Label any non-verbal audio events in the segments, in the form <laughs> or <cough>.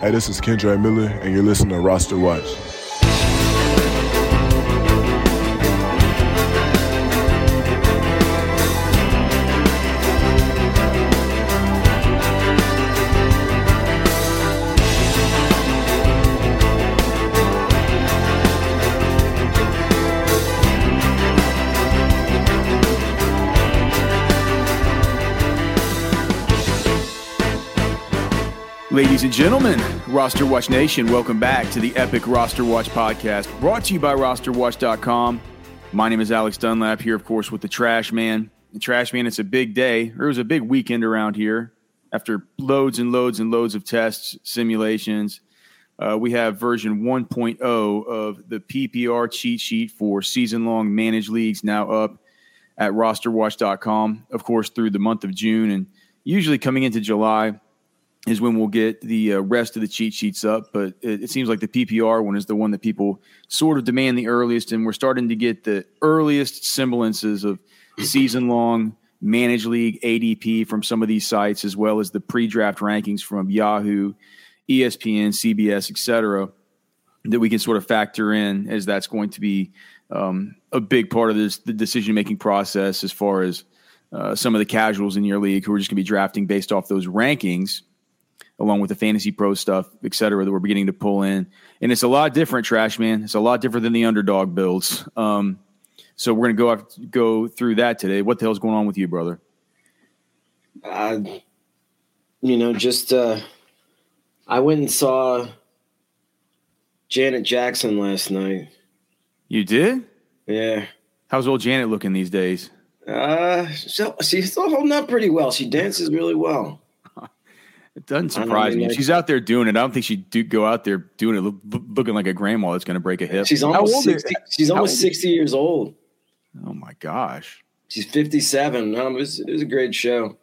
Hey, this is Kendre Miller, and you're listening to Roster Watch. Ladies and gentlemen, Roster Watch Nation, welcome back to the Epic Roster Watch podcast brought to you by rosterwatch.com. My name is Alex Dunlap here, of course, with the Trash Man. The Trash Man, it's a big day. It was a big weekend around here after loads and loads and loads of tests, simulations. Uh, we have version 1.0 of the PPR cheat sheet for season long managed leagues now up at rosterwatch.com, of course, through the month of June and usually coming into July is when we'll get the uh, rest of the cheat sheets up. But it, it, seems like the PPR one is the one that people sort of demand the earliest, and we're starting to get the earliest semblances of season long managed league ADP from some of these sites, as well as the pre draft rankings from Yahoo, ESPN, CBS, etc. That we can sort of factor in as that's going to be um, a big part of this the decision making process as far as uh, some of the casuals in your league who are just going to be drafting based off those rankings along with the fantasy pro stuff, et cetera, that we're beginning to pull in. And it's a lot different, Trash Man. It's a lot different than the underdog builds. Um, so we're going to go go through that today. What the hell's going on with you, brother? Uh, you know, just uh, I went and saw Janet Jackson last night. You did? Yeah. How's old Janet looking these days? Uh, so she's still holding up pretty well. She dances really well. It doesn't surprise me. she's out there doing it. I don't think she'd do, go out there doing it looking like a grandma that's going to break a hip. She's almost 60, she's almost 60 years old. Oh my gosh. She's 57. Um, it, was, it was a great show.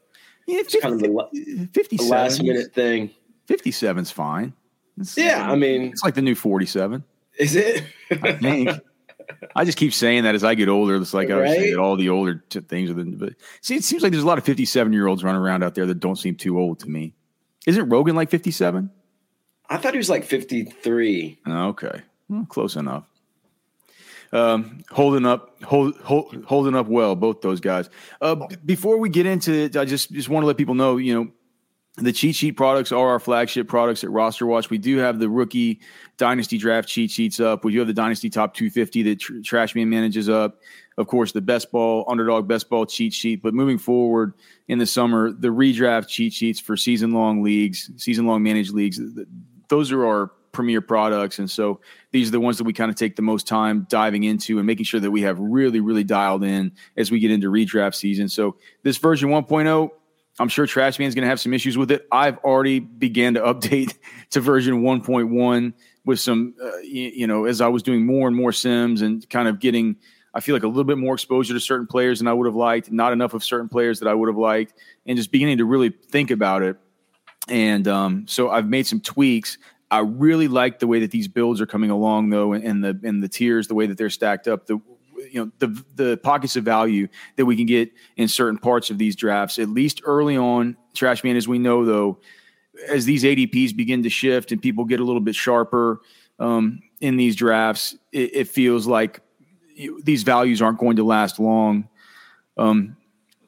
Yeah, 50, kind of the, 57, the last minute thing. 57's fine. It's, yeah, I mean, it's like the new 47. Is it? I think. I just keep saying that as I get older. It's like I was saying that all the older t- things are the. But see, it seems like there's a lot of 57 year olds running around out there that don't seem too old to me. Isn't Rogan like 57? I thought he was like 53. Okay. Well, close enough. Um, holding up, hold, hold, holding up well, both those guys. Uh, b- before we get into it, I just just want to let people know, you know, the cheat sheet products are our flagship products at Roster Watch. We do have the rookie dynasty draft cheat sheets up. We do have the dynasty top 250 that tr- Trashman manages up. Of course, the best ball underdog best ball cheat sheet. But moving forward in the summer, the redraft cheat sheets for season long leagues, season long managed leagues. Those are our premier products, and so these are the ones that we kind of take the most time diving into and making sure that we have really, really dialed in as we get into redraft season. So this version 1.0 I'm sure Trash is going to have some issues with it. I've already began to update <laughs> to version 1.1 with some, uh, you, you, know, as I was doing more and more sims and kind of getting, I feel like a little bit more exposure to certain players than I would have liked, not enough of certain players that I would have liked, and just beginning to really think about it. And um, so I've made some tweaks. I really like the way that these builds are coming along, though, and the and the tiers, the way that they're stacked up. The you know the the pockets of value that we can get in certain parts of these drafts, at least early on. trash man as we know, though, as these ADPs begin to shift and people get a little bit sharper um, in these drafts, it, it feels like these values aren't going to last long. Um,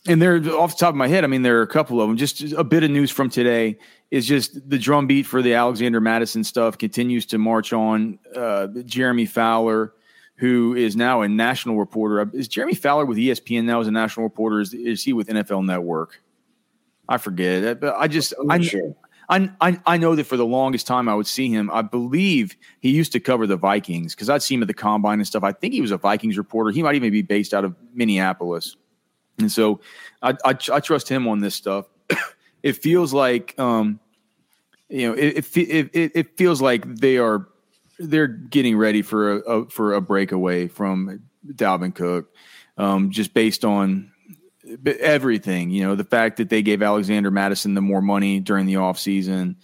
and there, off the top of my head, I mean, there are a couple of them. Just a bit of news from today is just the drumbeat for the Alexander Mattison stuff continues to march on. Uh, Jeremy Fowler who is now a national reporter. Is Jeremy Fowler with ESPN now as a national reporter? Is, is he with NFL Network? I forget, but I just I, sure. I, I I know that for the longest time I would see him. I believe he used to cover the Vikings because I'd see him at the combine and stuff. I think he was a Vikings reporter. He might even be based out of Minneapolis, and so I I, I trust him on this stuff. <coughs> it feels like um, you know it, it it it feels like they are they're getting ready for a, a for a breakaway from Dalvin Cook, um, just based on everything. You know, the fact that they gave Alexander Mattison the more money during the offseason,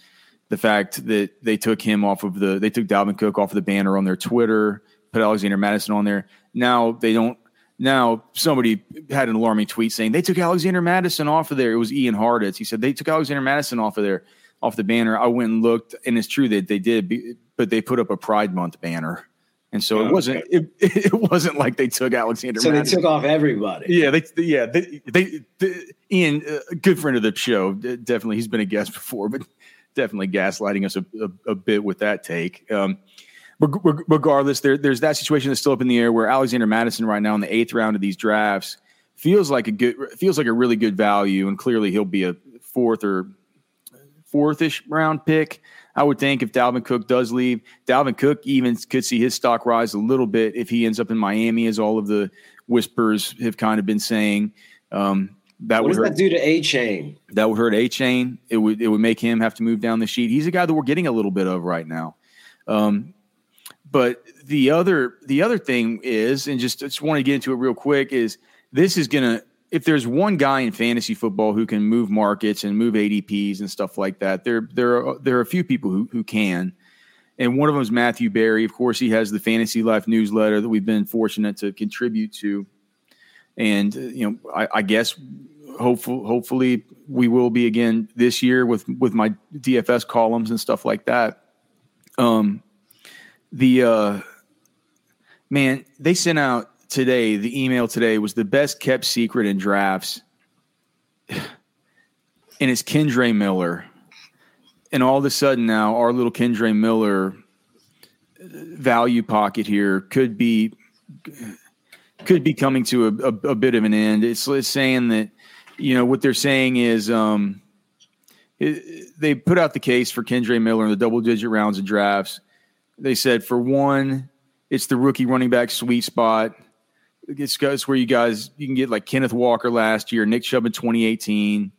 the fact that they took him off of the they took Dalvin Cook off of the banner on their Twitter, put Alexander Mattison on there. Now they don't. Now somebody had an alarming tweet saying they took Alexander Mattison off of there. It was Ian Hartitz. He said they took Alexander Mattison off of there off the banner. I went and looked, and it's true that they did, but they put up a Pride Month banner. And so it wasn't it, <laughs> it wasn't like they took Alexander. So Mattison. they took off everybody. Yeah, they yeah they they, they Ian, a good friend of the show, definitely he's been a guest <laughs> before, but definitely gaslighting us a, a, a bit with that take. Um, regardless, there, there's that situation that's still up in the air where Alexander Mattison right now in the eighth round of these drafts feels like a good feels like a really good value, and clearly he'll be a fourth or fourthish round pick. I would think if Dalvin Cook does leave, Dalvin Cook even could see his stock rise a little bit if he ends up in Miami, as all of the whispers have kind of been saying. Um, that what would does hurt, that do to Achane? That would hurt Achane. It would it would make him have to move down the sheet. He's a guy that we're getting a little bit of right now. Um, but the other the other thing is, and just just want to get into it real quick, is this is gonna if there's one guy in fantasy football who can move markets and move ADPs and stuff like that, there there are there are a few people who who can. And one of them is Matthew Berry. Of course, he has the Fantasy Life newsletter that we've been fortunate to contribute to. And you know, I, I guess hopeful, hopefully we will be again this year with with my DFS columns and stuff like that. Um, the uh, man, they sent out today. The email today was the best kept secret in drafts, <sighs> and it's Kendre Miller. And all of a sudden now, our little Kendre Miller value pocket here could be could be coming to a, a, a bit of an end. It's, it's saying that you know what they're saying is um, it, they put out the case for Kendre Miller in the double digit rounds of drafts. They said for one, it's the rookie running back sweet spot. It's where you guys you can get like Kenneth Walker last year, Nick Chubb in 2018,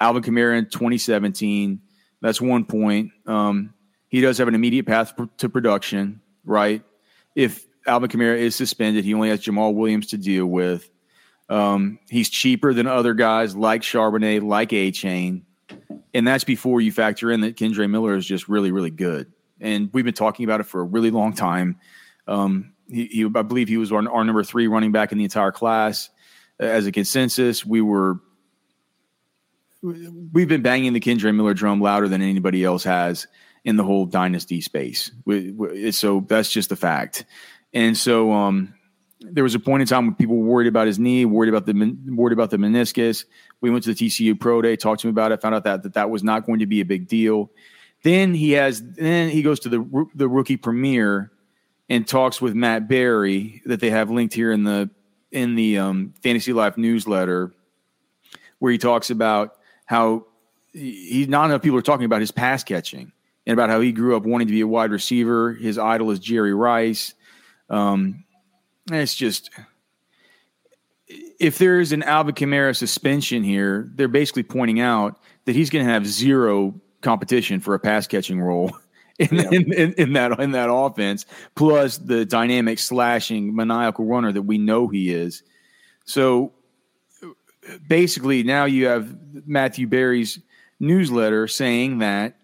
Alvin Kamara in 2017. That's one point. Um, he does have an immediate path to production, right? If Alvin Kamara is suspended, he only has Jamal Williams to deal with. Um, he's cheaper than other guys like Charbonnet, like Achane. And that's before you factor in that Kendre Miller is just really, really good. And we've been talking about it for a really long time. Um, he, he, I believe he was our, our, number three running back in the entire class. As a consensus, we were we've been banging the Kendre Miller drum louder than anybody else has in the whole dynasty space. We, we, so that's just the fact. And so, um, there was a point in time when people were worried about his knee, worried about the worried about the meniscus. We went to the TCU Pro Day, talked to him about it, found out that that, that was not going to be a big deal. Then he has then he goes to the the rookie premiere and talks with Matt Berry that they have linked here in the in the um, Fantasy Life newsletter, where he talks about how he not enough people are talking about his pass catching and about how he grew up wanting to be a wide receiver. His idol is Jerry Rice. Um, it's just if there is an Alvin Kamara suspension here, they're basically pointing out that he's going to have zero competition for a pass catching role <laughs> in, yeah. in, in, in, that in that offense. Plus the dynamic slashing maniacal runner that we know he is. So basically, now you have Matthew Berry's newsletter saying that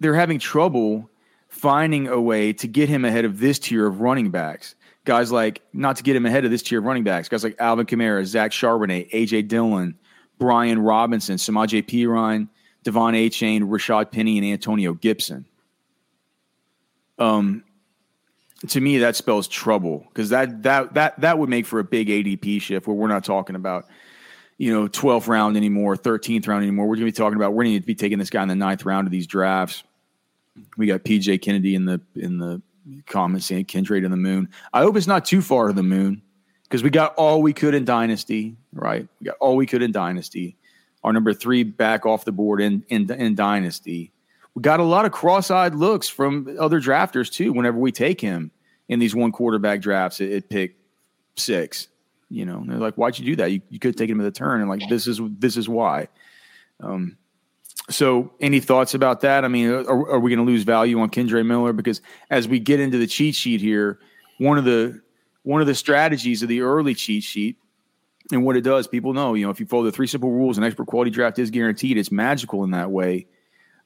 they're having trouble finding a way to get him ahead of this tier of running backs. Guys like, not to get him ahead of this tier of running backs, guys like Alvin Kamara, Zach Charbonnet, AJ Dillon, Brian Robinson, Samaje Perine, De'Von Achane, Rashad Penny, and Antonio Gibson. Um, to me, that spells trouble because that that that that would make for a big ADP shift where we're not talking about you know 12th round anymore, 13th round anymore. We're going to be talking about we're going to be taking this guy in the ninth round of these drafts. We got PJ Kennedy in the in the comments saying Kendre to the moon. I hope it's not too far to the moon because we got all we could in Dynasty, right? We got all we could in Dynasty. Our number three back off the board in in, in Dynasty. We got a lot of cross-eyed looks from other drafters too. Whenever we take him in these one quarterback drafts at, at pick six, you know, they're like, "Why'd you do that? You, you could take him at the turn." And like, this is this is why. Um, so, any thoughts about that? I mean, are, are we going to lose value on Kendre Miller? Because as we get into the cheat sheet here, one of the one of the strategies of the early cheat sheet and what it does, people know, you know, if you follow the three simple rules, an expert quality draft is guaranteed. It's magical in that way.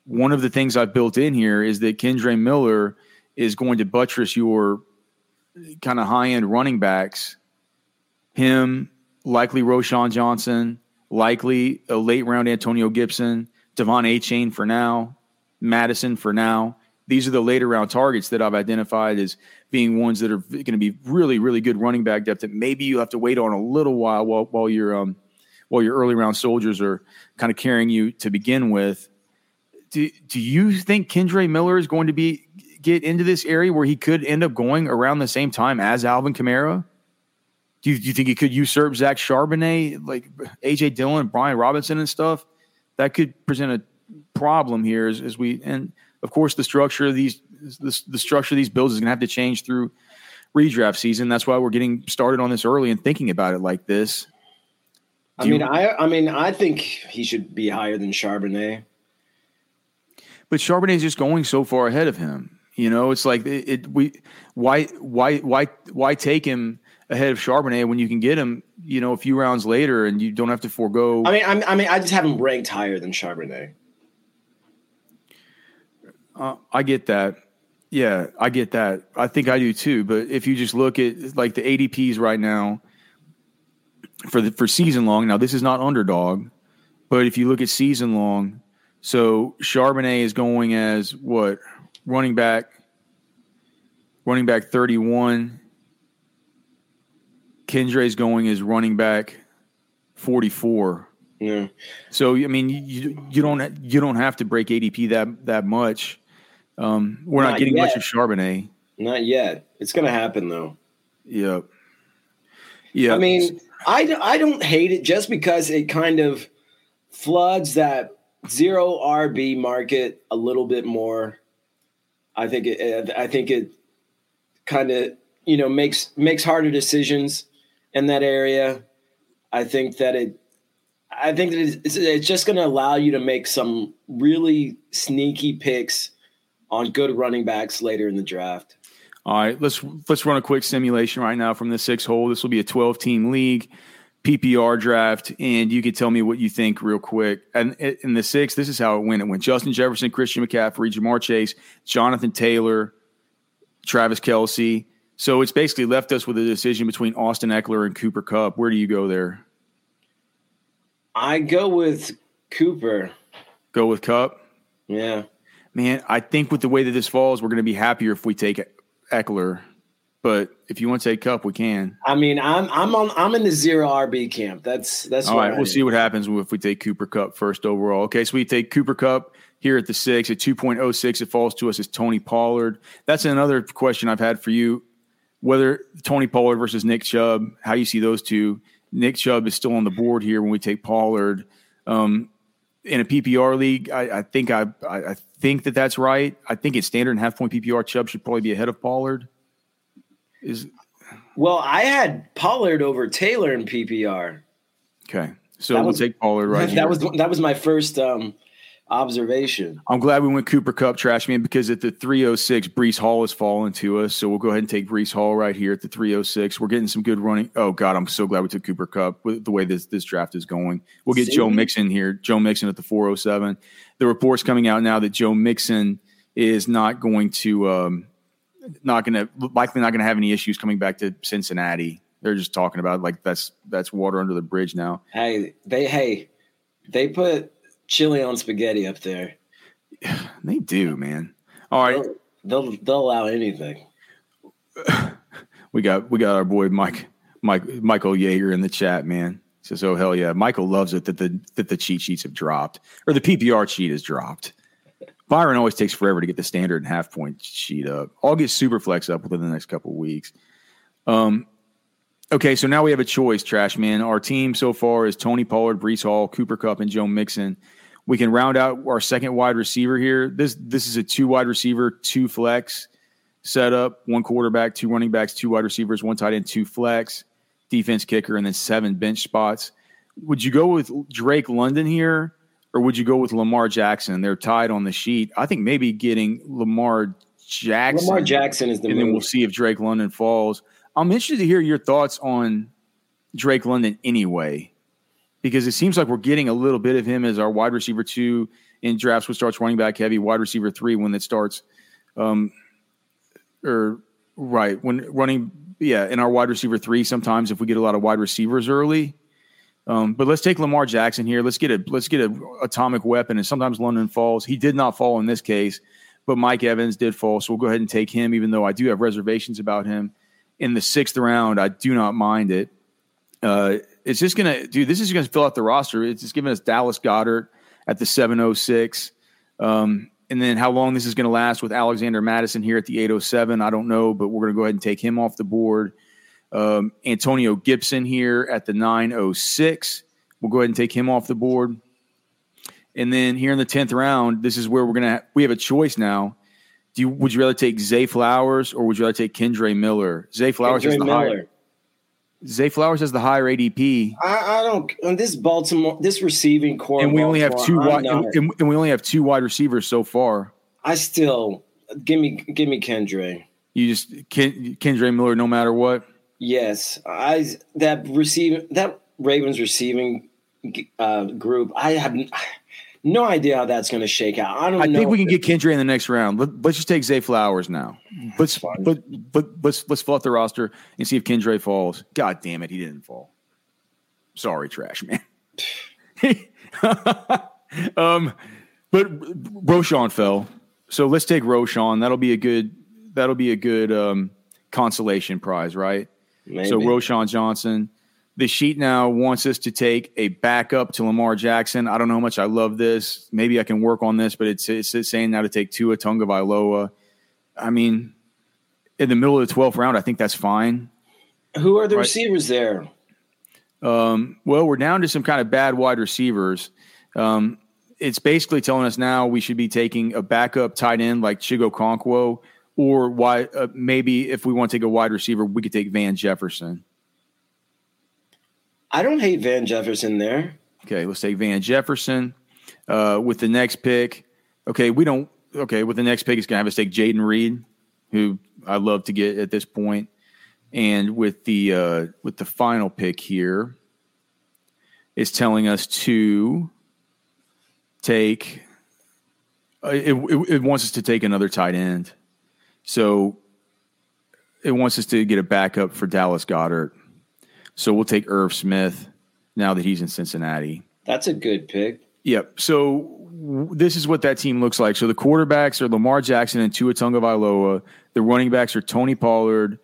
One of the things I've built in here is that Kendre Miller is going to buttress your kind of high end running backs. Him, likely Roschon Johnson, likely a late round Antonio Gibson, De'Von Achane for now, Mattison for now. These are the later round targets that I've identified as being ones that are going to be really, really good running back depth that maybe you have to wait on a little while while, while your um, while your early round soldiers are kind of carrying you to begin with. Do, do you think Kendre Miller is going to be get into this area where he could end up going around the same time as Alvin Kamara? Do you, do you think he could usurp Zach Charbonnet, like AJ Dillon, Brian Robinson, and stuff? That could present a problem here as, as we and of course the structure of these the, the structure of these bills is going to have to change through redraft season. That's why we're getting started on this early and thinking about it like this. Do I mean, you, I I mean, I think he should be higher than Charbonnet. But Charbonnet is just going so far ahead of him. You know, it's like it, it, we why why why why take him ahead of Charbonnet when you can get him, you know, a few rounds later and you don't have to forego. I mean, I'm, i mean, I just have him ranked higher than Charbonnet. Uh, I get that. Yeah, I get that. I think I do too. But if you just look at like the ADPs right now for the for season long, now this is not underdog, but if you look at season long, so Charbonnet is going as what running back, running back thirty one. Kendre is going as running back forty four. Yeah. So I mean, you you don't you don't have to break ADP that that much. Um, we're not, not getting yet. much of Charbonnet. Not yet. It's going to happen though. Yep. Yeah. I mean, I, I don't hate it just because it kind of floods that zero RB market a little bit more. I think it. I think it kind of you know makes makes harder decisions in that area. I think that it. I think that it's, it's just going to allow you to make some really sneaky picks on good running backs later in the draft. All right, let's let's run a quick simulation right now from the six hole. This will be a 12 team league. PPR draft, and you can tell me what you think real quick. And in the six, this is how it went. It went Justin Jefferson, Christian McCaffrey, Ja'Marr Chase, Jonathan Taylor, Travis Kelce. So it's basically left us with a decision between Austin Ekeler and Cooper Kupp. Where do you go there? I go with Cooper. Go with Kupp? Yeah man, I think with the way that this falls, we're going to be happier if we take Ekeler. But if you want to take Kupp, we can. I mean, I'm I'm on I'm in the zero RB camp. That's that's all right. We'll see what happens if we take Cooper Kupp first overall. Okay, so we take Cooper Kupp here at the six at two point oh six. It falls to us as Tony Pollard. That's another question I've had for you. Whether Tony Pollard versus Nick Chubb, how you see those two. Nick Chubb is still on the board here when we take Pollard. Um, in a PPR league, I, I think I, I, think that that's right. I think it's standard and half point PPR. Chubb should probably be ahead of Pollard. Is well, I had Pollard over Taylor in PPR. Okay, so that we'll was, take Pollard right. <laughs> That here. was that was my first um, observation. I'm glad we went Cooper Kupp trash man because at the 306, Breece Hall has fallen to us. So we'll go ahead and take Breece Hall right here at the 306. We're getting some good running. Oh God, I'm so glad we took Cooper Kupp with the way this this draft is going. We'll get See? Joe Mixon here. Joe Mixon at the 407. The reports coming out now that Joe Mixon is not going to um, not going to likely not going to have any issues coming back to Cincinnati. They're just talking about like that's that's water under the bridge now. Hey, they hey, they put chili on spaghetti up there. <sighs> They do, man. All right, they'll they'll, they'll allow anything. <sighs> we got we got our boy Mike Mike Michael Yeager in the chat, man. Says, "Oh hell yeah!" Michael loves it that the that the cheat sheets have dropped or the PPR cheat has dropped. Byron always takes forever to get the standard and half point sheet up. I'll get super flex up within the next couple of weeks. Um, okay, so now we have a choice, Trash Man. Our team so far is Tony Pollard, Breece Hall, Cooper Kupp, and Joe Mixon. We can round out our second wide receiver here. This this is a two wide receiver, two flex setup, one quarterback, two running backs, two wide receivers, one tight end, two flex, defense kicker, and then seven bench spots. Would you go with Drake London here, or would you go with Lamar Jackson? They're tied on the sheet. I think maybe getting Lamar Jackson. Lamar Jackson is the and move. then we'll see if Drake London falls. I'm interested to hear your thoughts on Drake London anyway because it seems like we're getting a little bit of him as our wide receiver two in drafts, which starts running back heavy, wide receiver three when it starts, um, or right when running, yeah, in our wide receiver three. Sometimes if we get a lot of wide receivers early, Um, but let's take Lamar Jackson here. Let's get a let's get a atomic weapon. And sometimes London falls. He did not fall in this case, but Mike Evans did fall. So we'll go ahead and take him, even though I do have reservations about him. In the sixth round, I do not mind it. Uh, it's just gonna, dude. This is gonna fill out the roster. It's just giving us Dallas Goedert at the seven oh six. Um, and then how long this is to last with Alexander Mattison here at the 807, I don't know, but we're to go ahead and take him off the board. Um, Antonio Gibson here at the 906. We'll go ahead and take him off the board. And then here in the 10th round, this is where we're going to, we have a choice now. Do you, would you rather take Zay Flowers or would you rather take Kendre Miller? Zay Flowers Kendre has the Miller. higher. Zay Flowers has the higher ADP, I, I don't. On this Baltimore, this receiving core, and we only have two wide, and, and we only have two wide receivers so far. I still give me give me Kendre. You just Ken, Kendre Miller, no matter what. Yes, I that receiving that Ravens receiving uh, group. I have n- no idea how that's going to shake out. I don't know. I think we can get Kendre in the next round. Let, us just take Zay Flowers now. Let's but but let's let's fill out the roster and see if Kendre falls. God damn it, he didn't fall. Sorry, trash man. <laughs> um, but Roschon fell, so let's take Roschon. That'll be a good. That'll be a good um, consolation prize, right? Maybe. So Roschon Johnson. The sheet now wants us to take a backup to Lamar Jackson. I don't know how much I love this. Maybe I can work on this, but it's, it's saying now to take Tua Vailoa. I mean, in the middle of the 12th round, I think that's fine. Who are the Right. receivers there? Um, well, we're down to some kind of bad wide receivers. Um, it's basically telling us now we should be taking a backup tight end like Chig Okonkwo, or why uh, maybe if we want to take a wide receiver, we could take Van Jefferson. I don't hate Van Jefferson there. Okay, let's take Van Jefferson uh, with the next pick. Okay, we don't. Okay, with the next pick, it's going to have us take Jayden Reed, who I love to get at this point. and with the uh, with the final pick here, it's telling us to take. Uh, it, it, it wants us to take another tight end, so it wants us to get a backup for Dallas Goedert. So we'll take Irv Smith now that he's in Cincinnati. That's a good pick. Yep. So this is what that team looks like. So the quarterbacks are Lamar Jackson and Tua Tagovailoa. The running backs are Tony Pollard,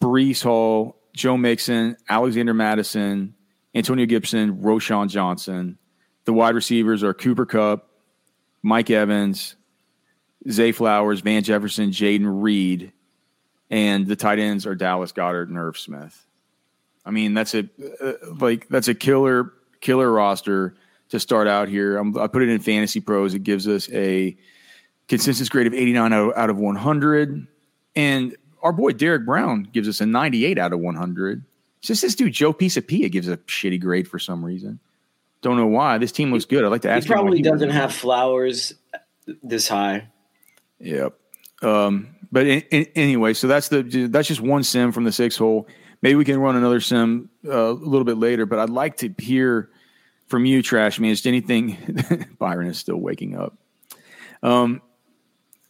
Breece Hall, Joe Mixon, Alexander Mattison, Antonio Gibson, Roschon Johnson. The wide receivers are Cooper Kupp, Mike Evans, Zay Flowers, Van Jefferson, Jayden Reed, and the tight ends are Dallas Goedert and Irv Smith. I mean, that's a uh, like that's a killer killer roster to start out here. I'm, I put it in Fantasy Pros. It gives us a consensus grade of 89 out of, out of 100, and our boy Derek Brown gives us a 98 out of 100. It's just this dude Joe Pisapia gives a shitty grade for some reason. Don't know why. This team looks good. I'd like to ask. why probably he doesn't have flowers this high. Yep. Um, but in, in, anyway, so that's the that's just one sim from the six hole. Maybe we can run another sim uh, a little bit later. But I'd like to hear from you, Trash Man. Just anything. <laughs> Byron is still waking up. Um,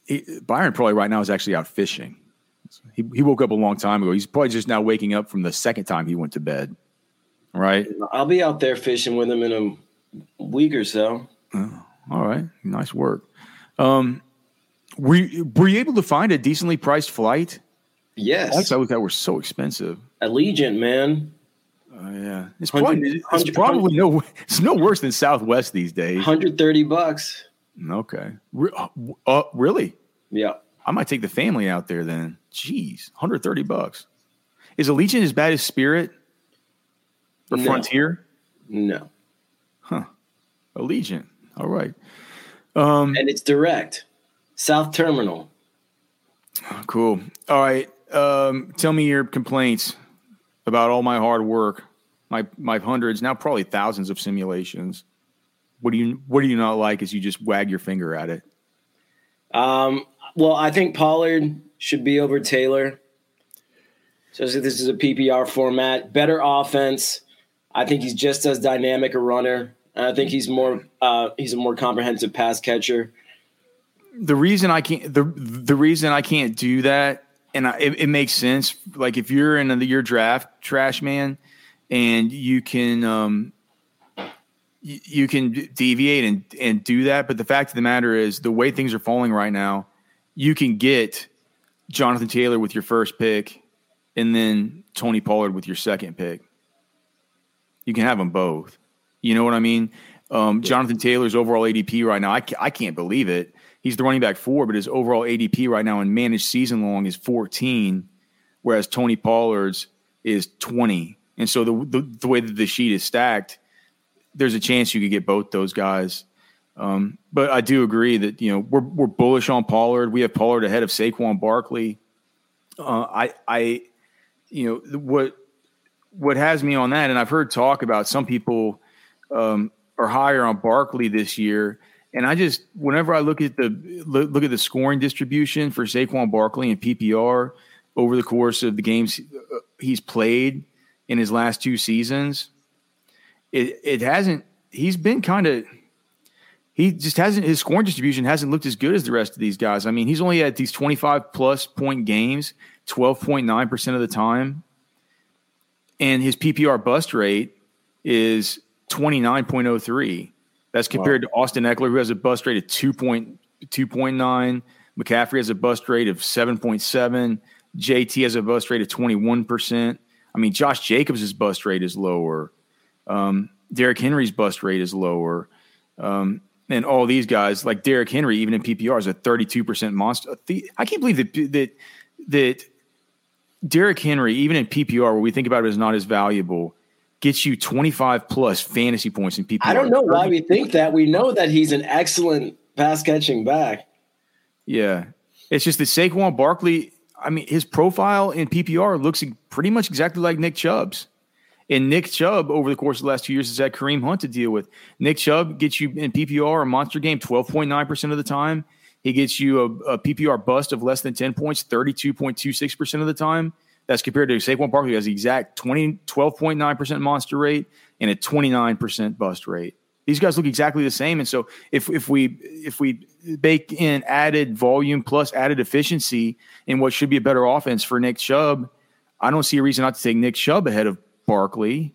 he, Byron probably right now is actually out fishing. He he woke up a long time ago. He's probably just now waking up from the second time he went to bed. Right. I'll be out there fishing with him in a week or so. All right, nice work. Um, were you, were you able to find a decently priced flight? Yes, I at were so expensive. Allegiant, man. Oh yeah, it's probably it's probably no it's no worse than Southwest these days. 130 bucks. Okay, Re- uh, really? Yeah. I might take the family out there then. Jeez, 130 bucks. Is Allegiant as bad as Spirit or No. Frontier? No. Huh. Allegiant. All right. Um, And it's direct. South Terminal. Cool. All right. Um, tell me your complaints about all my hard work, my my hundreds, now probably thousands of simulations. What do you what do you not like as you just wag your finger at it? Um, well, I think Pollard should be over Taylor. So this is a PPR format. Better offense. I think he's just as dynamic a runner. And I think he's more uh, he's a more comprehensive pass catcher. The reason I can't the the reason I can't do that, and I, it, it makes sense. Like if you're in your draft, trash man, and you can um, you, you can deviate and and do that. But the fact of the matter is, the way things are falling right now, you can get Jonathan Taylor with your first pick, and then Tony Pollard with your second pick. You can have them both. You know what I mean? Um, Jonathan Taylor's overall ADP right now, I, I can't believe it. He's the running back four, but his overall ADP right now in managed season long is 14, whereas Tony Pollard's is 20. And so the, the, the way that the sheet is stacked, there's a chance you could get both those guys. Um, but I do agree that you know we're we're bullish on Pollard. We have Pollard ahead of Saquon Barkley. Uh, I I you know what what has me on that, and I've heard talk about some people um, are higher on Barkley this year, and I just whenever I look at the look at the scoring distribution for Saquon Barkley and PPR over the course of the games uh, he's played in his last two seasons, it it hasn't. He's been kind of. He just hasn't his scoring distribution hasn't looked as good as the rest of these guys. I mean, he's only had these 25 plus point games 12.9% of the time. And his PPR bust rate is 29.03. That's compared wow. to Austin Ekeler, who has a bust rate of 2.2.9. McCaffrey has a bust rate of 7.7. JT has a bust rate of 21%. I mean, Josh Jacobs' bust rate is lower. Um, Derrick Henry's bust rate is lower. Um, and all these guys, like Derrick Henry, even in PPR, is a 32% monster. I can't believe that that that Derrick Henry, even in PPR, where we think about it as not as valuable, gets you 25 plus fantasy points in PPR. I don't know why we think that. We know that he's an excellent pass catching back. Yeah. It's just that Saquon Barkley, I mean, his profile in PPR looks pretty much exactly like Nick Chubb's. And Nick Chubb, over the course of the last two years, has had Kareem Hunt to deal with. Nick Chubb gets you in PPR a monster game 12.9% of the time. He gets you a, a PPR bust of less than 10 points 32.26% of the time. That's compared to Saquon Barkley, who has the exact 20, 12.9% monster rate and a 29% bust rate. These guys look exactly the same. And so if, if we if we bake in added volume plus added efficiency in what should be a better offense for Nick Chubb, I don't see a reason not to take Nick Chubb ahead of Barkley.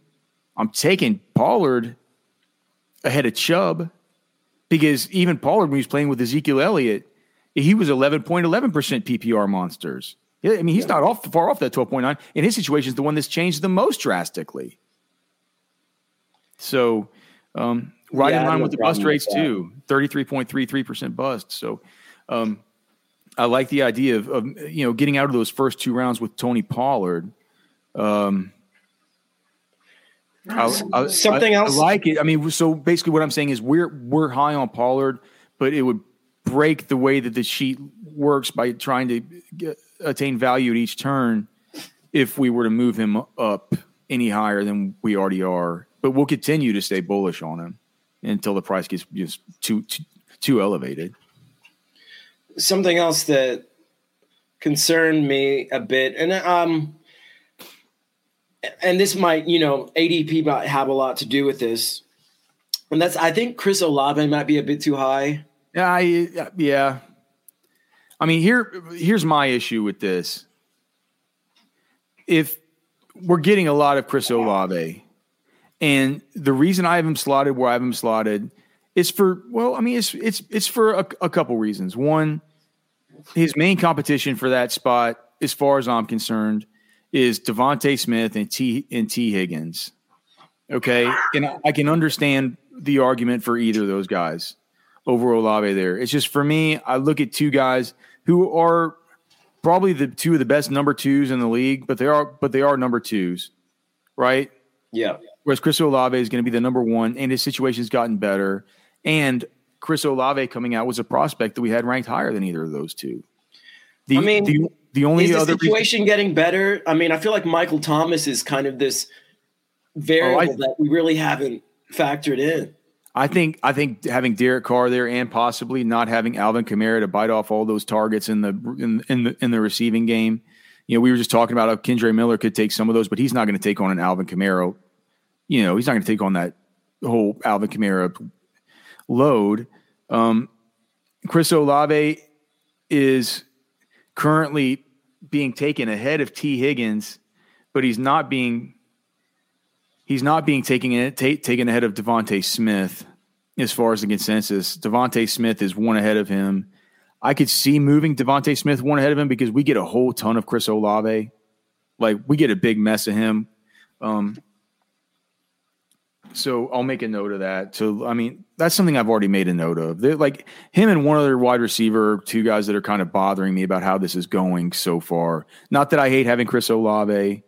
I'm taking Pollard ahead of Chubb because even Pollard, when he was playing with Ezekiel Elliott, he was 11.11% PPR monsters. I mean, he's not off far off that 12.9. In his situation, is the one that's changed the most drastically. So, um, right yeah, in line with the bust rates too, 33.33% bust. So, um, I like the idea of, of, you know, getting out of those first two rounds with Tony Pollard. Um, I, I, Something else. I like it. I mean, so basically, what I'm saying is we're we're high on Pollard, but it would break the way that the sheet works by trying to get, attain value at each turn if we were to move him up any higher than we already are. But we'll continue to stay bullish on him until the price gets just too too, too elevated. Something else that concerned me a bit, and um, and this might, you know, ADP might have a lot to do with this. And that's, I think Chris Olave might be a bit too high. Yeah, I, yeah. I mean, here, here's my issue with this. If we're getting a lot of Chris Olave, and the reason I have him slotted where I have him slotted is for, well, I mean, it's it's it's for a, a couple reasons. One, his main competition for that spot, as far as I'm concerned, is DeVonta Smith and T and Tee Higgins. Okay, and I can understand the argument for either of those guys over Olave. There, it's just for me. I look at two guys who are probably the two of the best number twos in the league, but they are but they are number twos, right? Yeah. Whereas Chris Olave is going to be the number one, and his situation's gotten better. And Chris Olave coming out was a prospect that we had ranked higher than either of those two. The, I mean, the, the only is the other situation reason- getting better? I mean, I feel like Michael Thomas is kind of this variable oh, I, that we really haven't factored in. I think I think having Derek Carr there and possibly not having Alvin Kamara to bite off all those targets in the in, in the in the receiving game. You know, we were just talking about how Kendre Miller could take some of those, but he's not going to take on an Alvin Kamara. You know, he's not going to take on that whole Alvin Kamara load. Um, Chris Olave is currently being taken ahead of T. Higgins, but he's not being he's not being taken ta- taken ahead of DeVonta Smith as far as the consensus. DeVonta Smith is one ahead of him. I could see moving DeVonta Smith one ahead of him because we get a whole ton of Chris Olave. Like we get a big mess of him. Um, so I'll make a note of that. So I mean, that's something I've already made a note of. They're like him and one other wide receiver, two guys that are kind of bothering me about how this is going so far. Not that I hate having Chris Olave,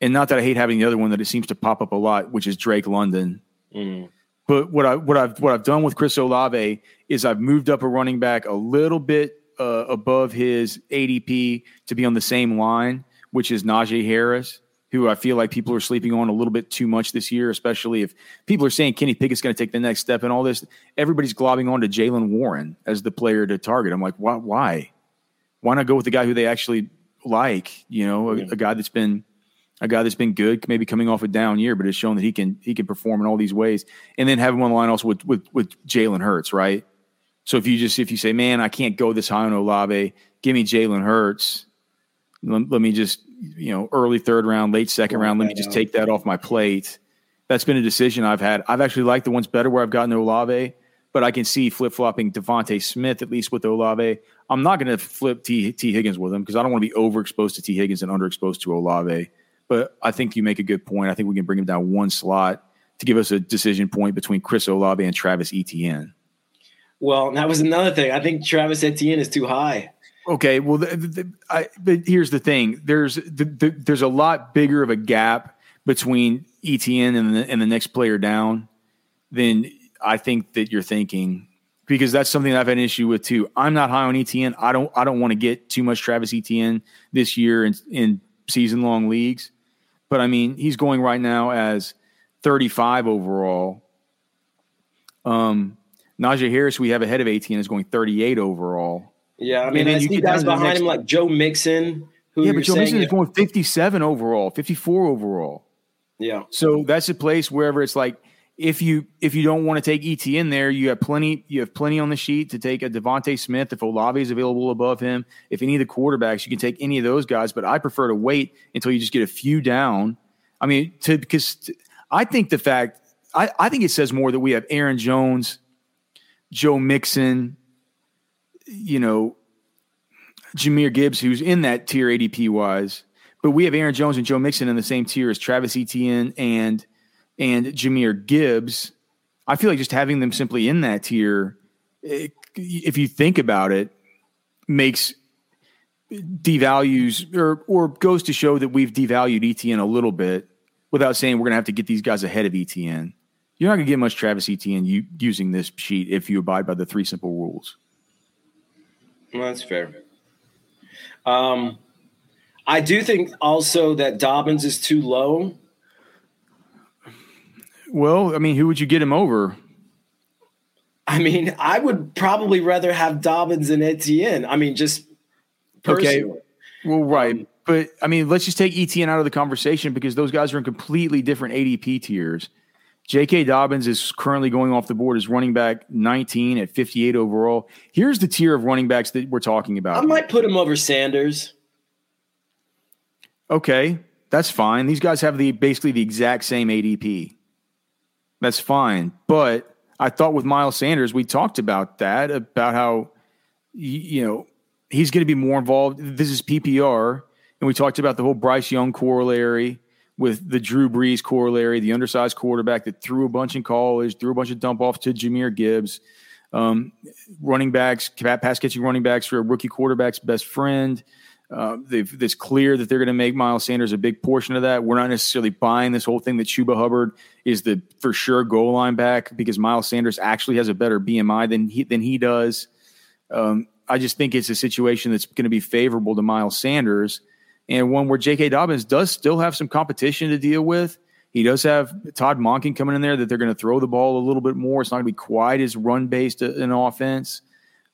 and not that I hate having the other one that it seems to pop up a lot, which is Drake London. Mm. But what I what I've what I've done with Chris Olave is I've moved up a running back a little bit uh, above his ADP to be on the same line, which is Najee Harris who I feel like people are sleeping on a little bit too much this year, especially if people are saying Kenny Pickett's going to take the next step and all this. Everybody's globbing on to Jaylen Warren as the player to target. I'm like, why? Why, why not go with the guy who they actually like? You know, a, a guy that's been a guy that's been good, maybe coming off a down year, but has shown that he can he can perform in all these ways, and then have him on the line also with with, with Jalen Hurts, right? So if you just if you say, man, I can't go this high on Olave, give me Jalen Hurts. Let, let me just you know, early third round, late second round. Let me just take that off my plate. That's been a decision I've had. I've actually liked the ones better where I've gotten Olave, but I can see flip flopping DeVonta Smith at least with Olave. I'm not going to flip T, T Higgins with him because I don't want to be overexposed to T Higgins and underexposed to Olave. But I think you make a good point. I think we can bring him down one slot to give us a decision point between Chris Olave and Travis Etienne. Well, that was another thing. I think Travis Etienne is too high. Okay, well, the, the, I, but here's the thing: there's the, there's a lot bigger of a gap between Etienne and the, and the next player down than I think that you're thinking, because that's something I've had an issue with too. I'm not high on Etienne. I don't I don't want to get too much Travis Etienne this year in, in season long leagues, but I mean he's going right now as 35 overall. Um, Najee Harris, we have ahead of Etienne, is going 38 overall. Yeah, I mean, and I see guys behind next, him like Joe Mixon. yeah, but Joe Mixon is going 57 overall, 54 overall. Yeah. So that's a place wherever it's like if you if you don't want to take Etienne there, you have plenty you have plenty on the sheet to take a DeVonta Smith if Olave is available above him. If any of the quarterbacks, you can take any of those guys. But I prefer to wait until you just get a few down. I mean, to because I think the fact I, I think it says more that we have Aaron Jones, Joe Mixon, you know, Jahmyr Gibbs, who's in that tier ADP wise, but we have Aaron Jones and Joe Mixon in the same tier as Travis Etienne and and Jahmyr Gibbs. I feel like just having them simply in that tier, it, if you think about it, makes devalues or or goes to show that we've devalued Etienne a little bit without saying we're going to have to get these guys ahead of Etienne. You're not going to get much Travis you, using this sheet if you abide by the three simple rules. Well, that's fair. Um, I do think also that Dobbins is too low. Well, I mean, who would you get him over? I mean, I would probably rather have Dobbins and Etienne. I mean, just personally. Okay. Well, right. Um, but I mean, let's just take Etienne out of the conversation because those guys are in completely different ADP tiers. J.K. Dobbins is currently going off the board as running back 19 at 58 overall. Here's the tier of running backs that we're talking about. I might put him over Sanders. Okay, that's fine. These guys have the basically the exact same ADP. That's fine. But I thought with Miles Sanders, we talked about that about how you know he's going to be more involved. This is PPR, and we talked about the whole Bryce Young corollary with the Drew Brees corollary, the undersized quarterback that threw a bunch in college, threw a bunch of dump off to Jahmyr Gibbs. Um, running backs, pass catching running backs for a rookie quarterback's best friend. Uh, it's clear that they're going to make Miles Sanders a big portion of that. We're not necessarily buying this whole thing that Chuba Hubbard is the for sure goal line back because Miles Sanders actually has a better BMI than he than he does. Um, I just think it's a situation that's going to be favorable to Miles Sanders and one where J.K. Dobbins does still have some competition to deal with. He does have Todd Monken coming in there that they're going to throw the ball a little bit more. It's not going to be quite as run based an offense.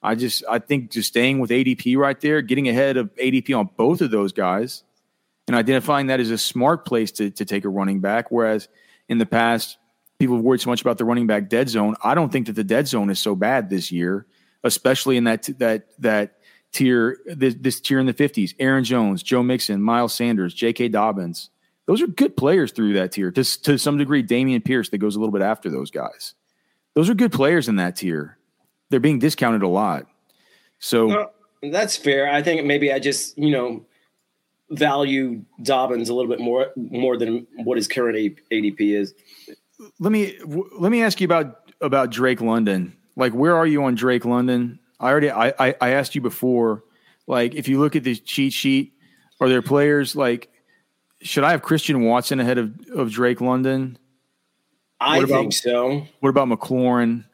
I just I think just staying with ADP right there, getting ahead of ADP on both of those guys, and identifying that as a smart place to to take a running back. Whereas in the past, people have worried so much about the running back dead zone. I don't think that the dead zone is so bad this year, especially in that that that tier, this, this tier in the 50s Aaron Jones, Joe Mixon, Miles Sanders, J.K. Dobbins. Those are good players through that tier. To, to some degree, Dameon Pierce that goes a little bit after those guys. Those are good players in that tier. They're being discounted a lot. So that's fair. I think maybe I just, you know, value Dobbins a little bit more more than what his current ADP is. let me w- let me ask you about about Drake London. Like, where are you on Drake London? I already I, I, I asked you before. Like, if you look at the cheat sheet, are there players like? Should I have Christian Watson ahead of, of Drake London? I about- think so. What about McLaurin?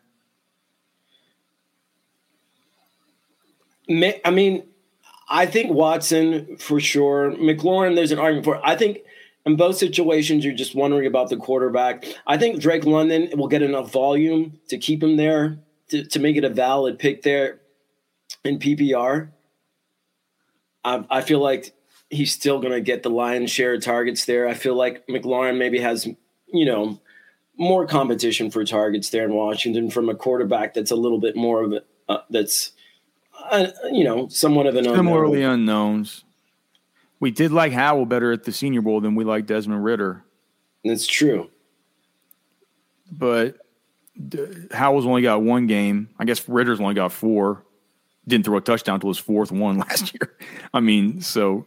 I mean, I think Watson for sure. McLaurin, there's an argument for. I think in both situations, you're just wondering about the quarterback. I think Drake London will get enough volume to keep him there to, to make it a valid pick there in PPR. I, I feel like he's still going to get the lion's share of targets there. I feel like McLaurin maybe has, you know, more competition for targets there in Washington from a quarterback that's a little bit more of a, uh, that's uh, you know, somewhat of an unknown. Similarly unknowns. We did like Howell better at the Senior Bowl than we like Desmond Ridder, That's true. but d- Howell's only got one game. I guess Ridder's only got four. Didn't throw a touchdown until his fourth one <laughs> last year. I mean, so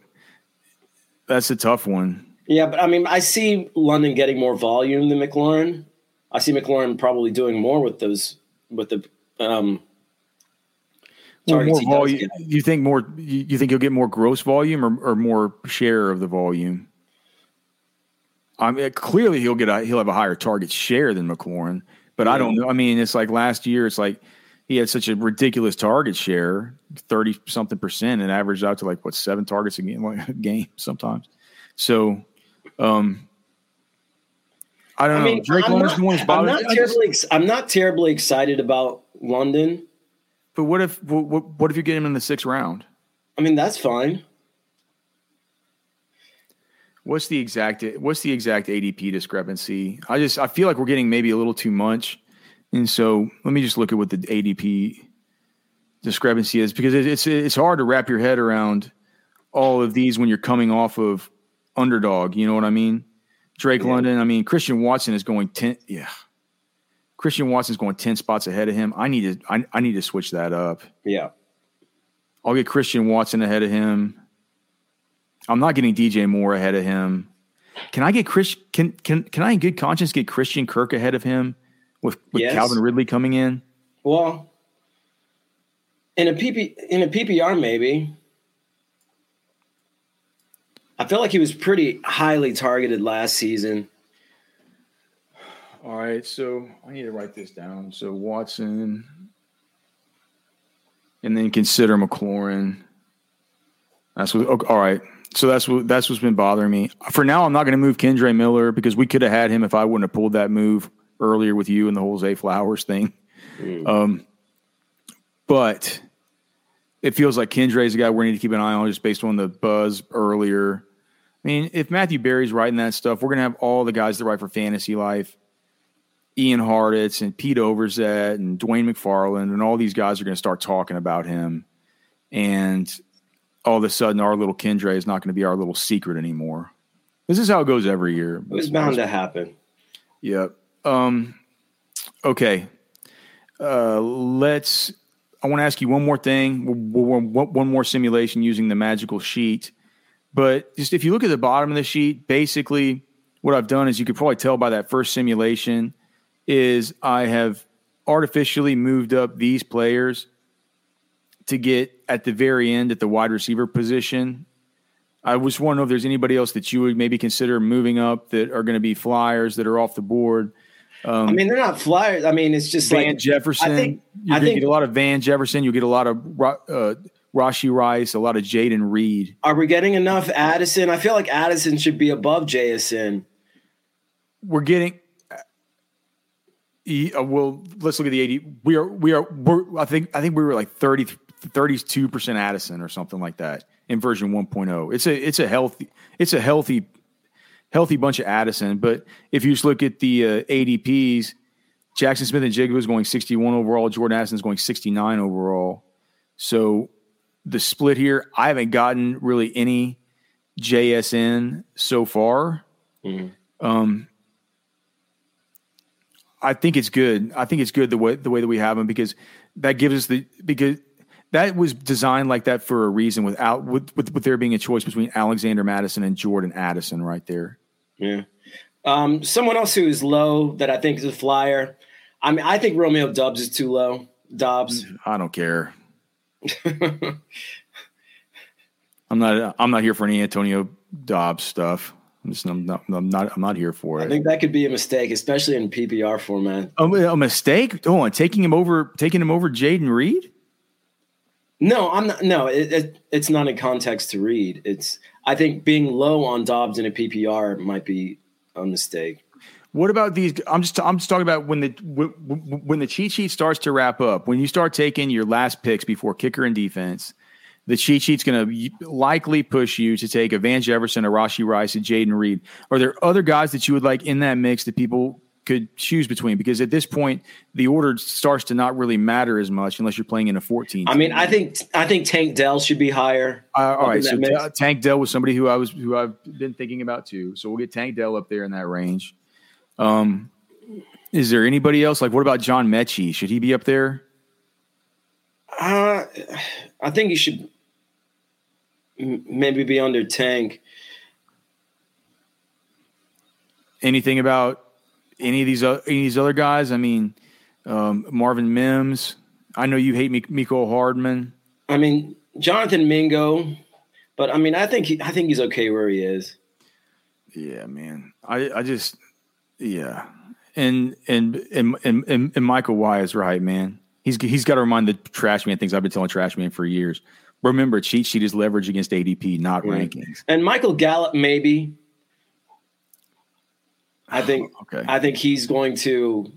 that's a tough one. Yeah, but I mean, I see London getting more volume than McLaurin. I see McLaurin probably doing more with those with the um, Well, targets more volume. You think more? You think you'll get more gross volume or, or more share of the volume? I mean, clearly he'll get a he'll have a higher target share than McLaurin, but I don't know. I mean, it's like last year. It's like he had such a ridiculous target share, thirty something percent, and averaged out to like what seven targets a game, like a game sometimes. So, um, I don't I know. mean, Drake I'm not, I'm not terribly. ex- I'm not terribly excited about London. But what if what, what if you get him in the sixth round? I mean, that's fine. What's the exact what's the exact ADP discrepancy? I just I feel like we're getting maybe a little too much. And so let me just look at what the ADP discrepancy is because it, it's it's hard to wrap your head around all of these when you're coming off of underdog, you know what I mean? Drake Yeah. London, I mean Christian Watson is going 10 yeah. Christian Watson's going 10 spots ahead of him. I need to I, I need to switch that up. Yeah. I'll get Christian Watson ahead of him. I'm not getting DJ Moore ahead of him. Can I get Chris? Can can can I in good conscience get Christian Kirk ahead of him with with Yes. Calvin Ridley coming in? Well, in a PP in a PPR maybe. I feel like he was pretty highly targeted last season. All right, so I need to write this down. So Watson, and then consider McLaurin. That's what. Okay, all right, so that's what that's what's been bothering me. For now, I'm not going to move Kendre Miller because we could have had him if I wouldn't have pulled that move earlier with you and the whole Zay Flowers thing. Um, but it feels like Kendre is a guy we need to keep an eye on just based on the buzz earlier. I mean, if Matthew Berry's writing that stuff, we're going to have all the guys that write for Fantasy Life. Ian Hartitz and Pete Overzet and Dwain McFarland and all these guys are going to start talking about him. And all of a sudden, our little Kendre is not going to be our little secret anymore. This is how it goes every year. It was bound to happen. Yep. Um, okay. Uh, let's. I want to ask you one more thing. One more simulation using the magical sheet. But just if you look at the bottom of the sheet, basically what I've done is you could probably tell by that first simulation is I have artificially moved up these players to get at the very end at the wide receiver position. I just want to know if there's anybody else that you would maybe consider moving up that are going to be flyers that are off the board. I mean, they're not flyers. I mean, it's just Van like Jefferson. I think- to get a lot of Van Jefferson. You'll get a lot of uh, Rashee Rice, a lot of Jayden Reed. Are we getting enough Addison? I feel like Addison should be above JSN. We're getting. Uh, well, let's look at the 80. We are, we are, we're, I think, I think we were like 30, 32% Addison or something like that in version 1.0. It's a, it's a healthy, it's a healthy, healthy bunch of Addison. But if you just look at the uh, ADPs, Jaxon Smith-Njigba is going 61 overall. Jordan Addison is going 69 overall. So the split here, I haven't gotten really any JSN so far. Mm. Um, I think it's good. I think it's good the way the way that we have them because that gives us the because that was designed like that for a reason without with with, with there being a choice between Alexander Mattison and Jordan Addison right there. Yeah. Um, someone else who is low that I think is a flyer. I mean, I think Romeo Doubs is too low. Doubs. I don't care. <laughs> I'm not. I'm not here for any Antonio Doubs stuff. I'm just. I'm not. I'm not. I'm not here for it. I think that could be a mistake, especially in PPR format. A, a mistake? Oh, on taking him over. Taking him over Jayden Reed. No, I'm not. No, it, it, it's not in context to read. It's. I think being low on Doubs in a PPR might be a mistake. What about these? I'm just I'm just talking about when the when the cheat sheet starts to wrap up. When you start taking your last picks before kicker and defense, the cheat sheet's going to likely push you to take a Van Jefferson, a Rashee Rice, a Jayden Reed. Are there other guys that you would like in that mix that people could choose between? Because at this point, the order starts to not really matter as much unless you're playing in a 14. I mean, I think I think Tank Dell should be higher. Uh, all right, so Tank Dell was somebody who I was who I've been thinking about too. So we'll get Tank Dell up there in that range. Um, is there anybody else? Like, what about John Metchie? Should he be up there? Uh, I think he should maybe be under Tank. Anything about any of these uh, any of these other guys? I mean, um, Marvin Mims. I know you hate Mecole Hardman. I mean, Jonathan Mingo, but I mean, I think he, I think he's okay where he is. Yeah, man. I I just yeah, and and and and, and, Michael Y is right, man. He's he's got to remind the trash man things I've been telling trash man for years. Remember, cheat sheet is leverage against ADP, not yeah. rankings. And Michael Gallup, maybe. I think. <sighs> okay. I think he's going to.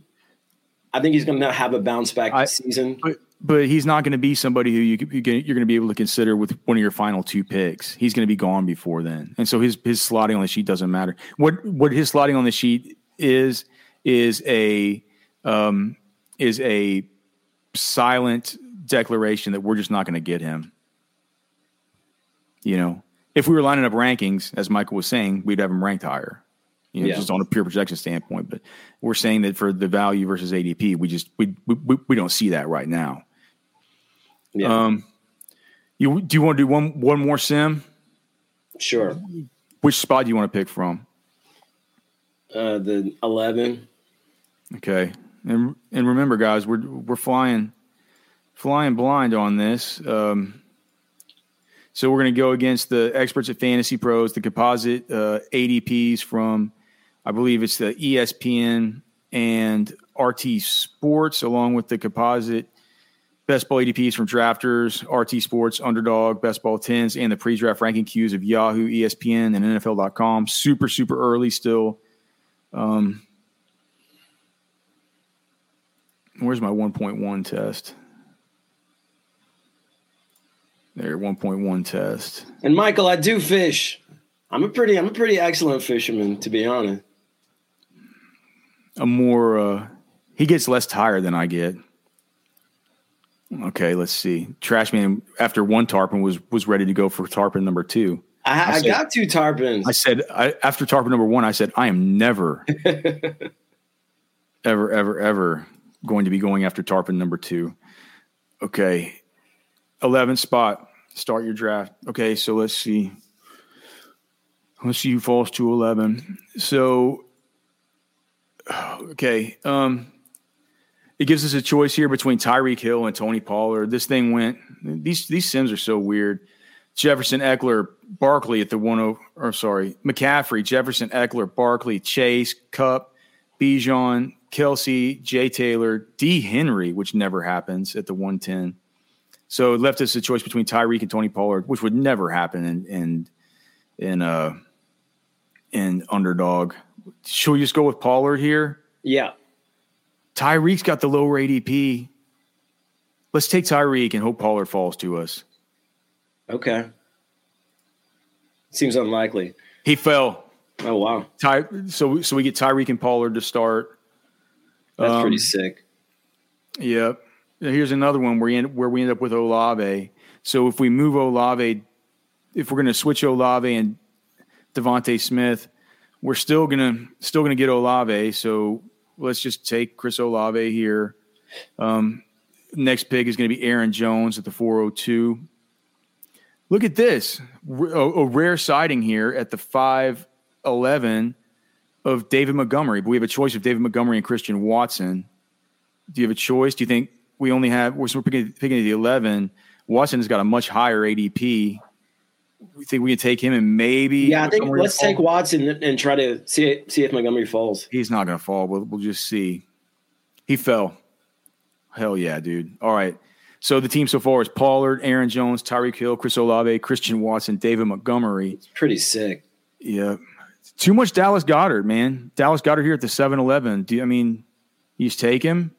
I think he's going to have a bounce back I, season. But, but he's not going to be somebody who you, you're going to be able to consider with one of your final two picks. He's going to be gone before then, and so his his slotting on the sheet doesn't matter. What what his slotting on the sheet is is a um, is a silent declaration that we're just not going to get him. You know, if we were lining up rankings, as Michael was saying, we'd have him ranked higher. You know, yeah. just on a pure projection standpoint. But we're saying that for the value versus ADP, we just we we, we don't see that right now. Yeah. Um, you do you want to do one one more sim? Sure. Which spot do you want to pick from? Uh, the eleven. Okay, and and remember, guys, we're we're flying flying blind on this. Um, so we're going to go against the experts at Fantasy Pros, the composite uh, ADPs from, I believe it's the ESPN and RT Sports, along with the composite best ball ADPs from Drafters, RT Sports, Underdog, Best Ball Tens, and the pre-draft ranking cues of Yahoo, ESPN, and NFL.com. Super, super early still. Um, where's my 1.1 test? There, 1.1 test. And Michael, I do fish. I'm a pretty, I'm a pretty excellent fisherman, to be honest. A more, uh, he gets less tired than I get. Okay, let's see. Trashman after one tarpon was was ready to go for tarpon number two. I, I, I said, got two tarpons. I said I, after tarpon number one, I said I am never, <laughs> ever, ever, ever going to be going after tarpon number two. Okay, eleventh spot. Start your draft. Okay, so let's see. Let's see who falls to eleven. So, okay, um, it gives us a choice here between Tyreek Hill and Tony Pollard. This thing went. These these sims are so weird. Jefferson, Ekeler, Barkley at the one or sorry, McCaffrey, Jefferson, Ekeler, Barkley, Chase, Kupp, Bijan, Kelce, Jay Taylor, D. Henry, which never happens at the 110. So it left us a choice between Tyreek and Tony Pollard, which would never happen in in in uh in underdog. Should we just go with Pollard here? Yeah. Tyreek's got the lower ADP. Let's take Tyreek and hope Pollard falls to us. Okay. Seems unlikely. He fell. Oh wow. Ty, so so we get Tyreek and Pollard to start. That's um, pretty sick. Yep. Here's another one where we end, where we end up with Olave. So if we move Olave, if we're going to switch Olave and DeVonta Smith, we're still gonna still gonna get Olave. So let's just take Chris Olave here. Um, next pick is going to be Aaron Jones at the 402. Look at this a, a rare sighting here at the 511 of David Montgomery. But we have a choice of David Montgomery and Christian Watson. Do you have a choice? Do you think we only have we're picking, picking the 11? Watson has got a much higher ADP. We think we can take him and maybe yeah. I think let's take Watson and try to see see if Montgomery falls. He's not going to fall. We'll, we'll just see. He fell. Hell yeah, dude. All right. So the team so far is Pollard, Aaron Jones, Tyreek Hill, Chris Olave, Christian Watson, David Montgomery. It's pretty sick. Yeah. Too much Dallas Goedert, man. Dallas Goedert here at the 7 Eleven. Do you, I mean, you just take him?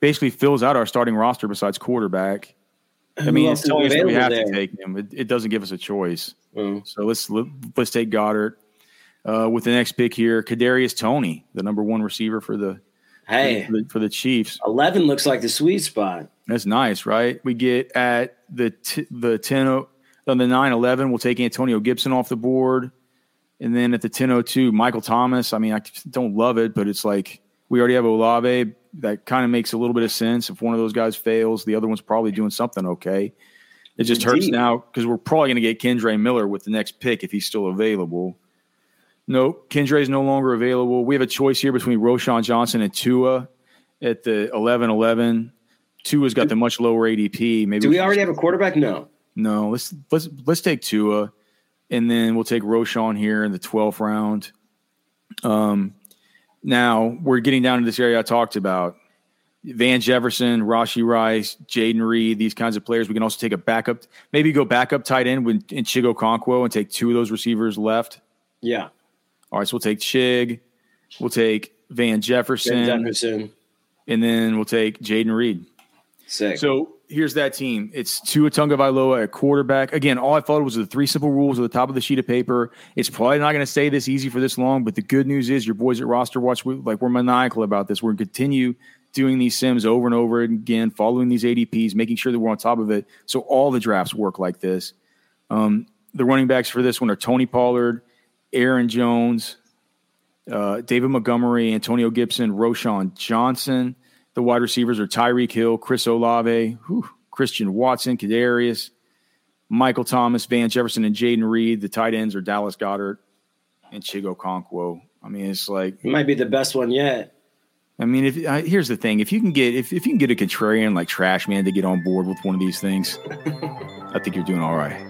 Basically fills out our starting roster besides quarterback. I mean, it's telling us we have there? to take him. It, it, doesn't give us a choice. Mm. So let's let's take Goedert Uh, with the next pick here, Kadarius Toney, the number one receiver for the Hey, for the, for the, Chiefs, eleven looks like the sweet spot. That's nice, right? We get at the t- the ten on the nine eleven. We'll take Antonio Gibson off the board, and then at the ten oh two, Michael Thomas. I mean, I don't love it, but it's like we already have Olave. That kind of makes a little bit of sense. If one of those guys fails, the other one's probably doing something okay. It just Indeed. hurts now because we're probably going to get Kendre Miller with the next pick if he's still available. Nope, Kendre is no longer available. We have a choice here between Roschon Johnson and Tua at the 11 11. Tua's got the much lower ADP. Maybe do we, we already have a quarterback? No. No, let's let's let's take Tua, and then we'll take Roschon here in the 12th round. Um, now we're getting down to this area I talked about. Van Jefferson, Rashee Rice, Jayden Reed, these kinds of players. We can also take a backup, maybe go backup tight end with in Chig Okonkwo and take two of those receivers left. Yeah. All right, so we'll take Chig, we'll take Van Jefferson, Van Jefferson, and then we'll take Jayden Reed. Sick. So here's that team. It's Tua Tagovailoa at quarterback. Again, all I followed was the three simple rules at the top of the sheet of paper. It's probably not going to stay this easy for this long, but the good news is your boys at Roster Watch, we, like we're maniacal about this. We're going to continue doing these sims over and over again, following these ADPs, making sure that we're on top of it. So all the drafts work like this. Um, the running backs for this one are Tony Pollard, Aaron Jones, uh, David Montgomery, Antonio Gibson, Roschon Johnson. The wide receivers are Tyreek Hill, Chris Olave, whew, Christian Watson, Kadarius, Michael Thomas, Van Jefferson, and Jayden Reed. The tight ends are Dallas Goedert and Chigo Okonkwo. I mean, it's like it might be the best one yet. I mean, if uh, here's the thing, if you can get if, if you can get a contrarian like Trash Man to get on board with one of these things, <laughs> I think you're doing all right.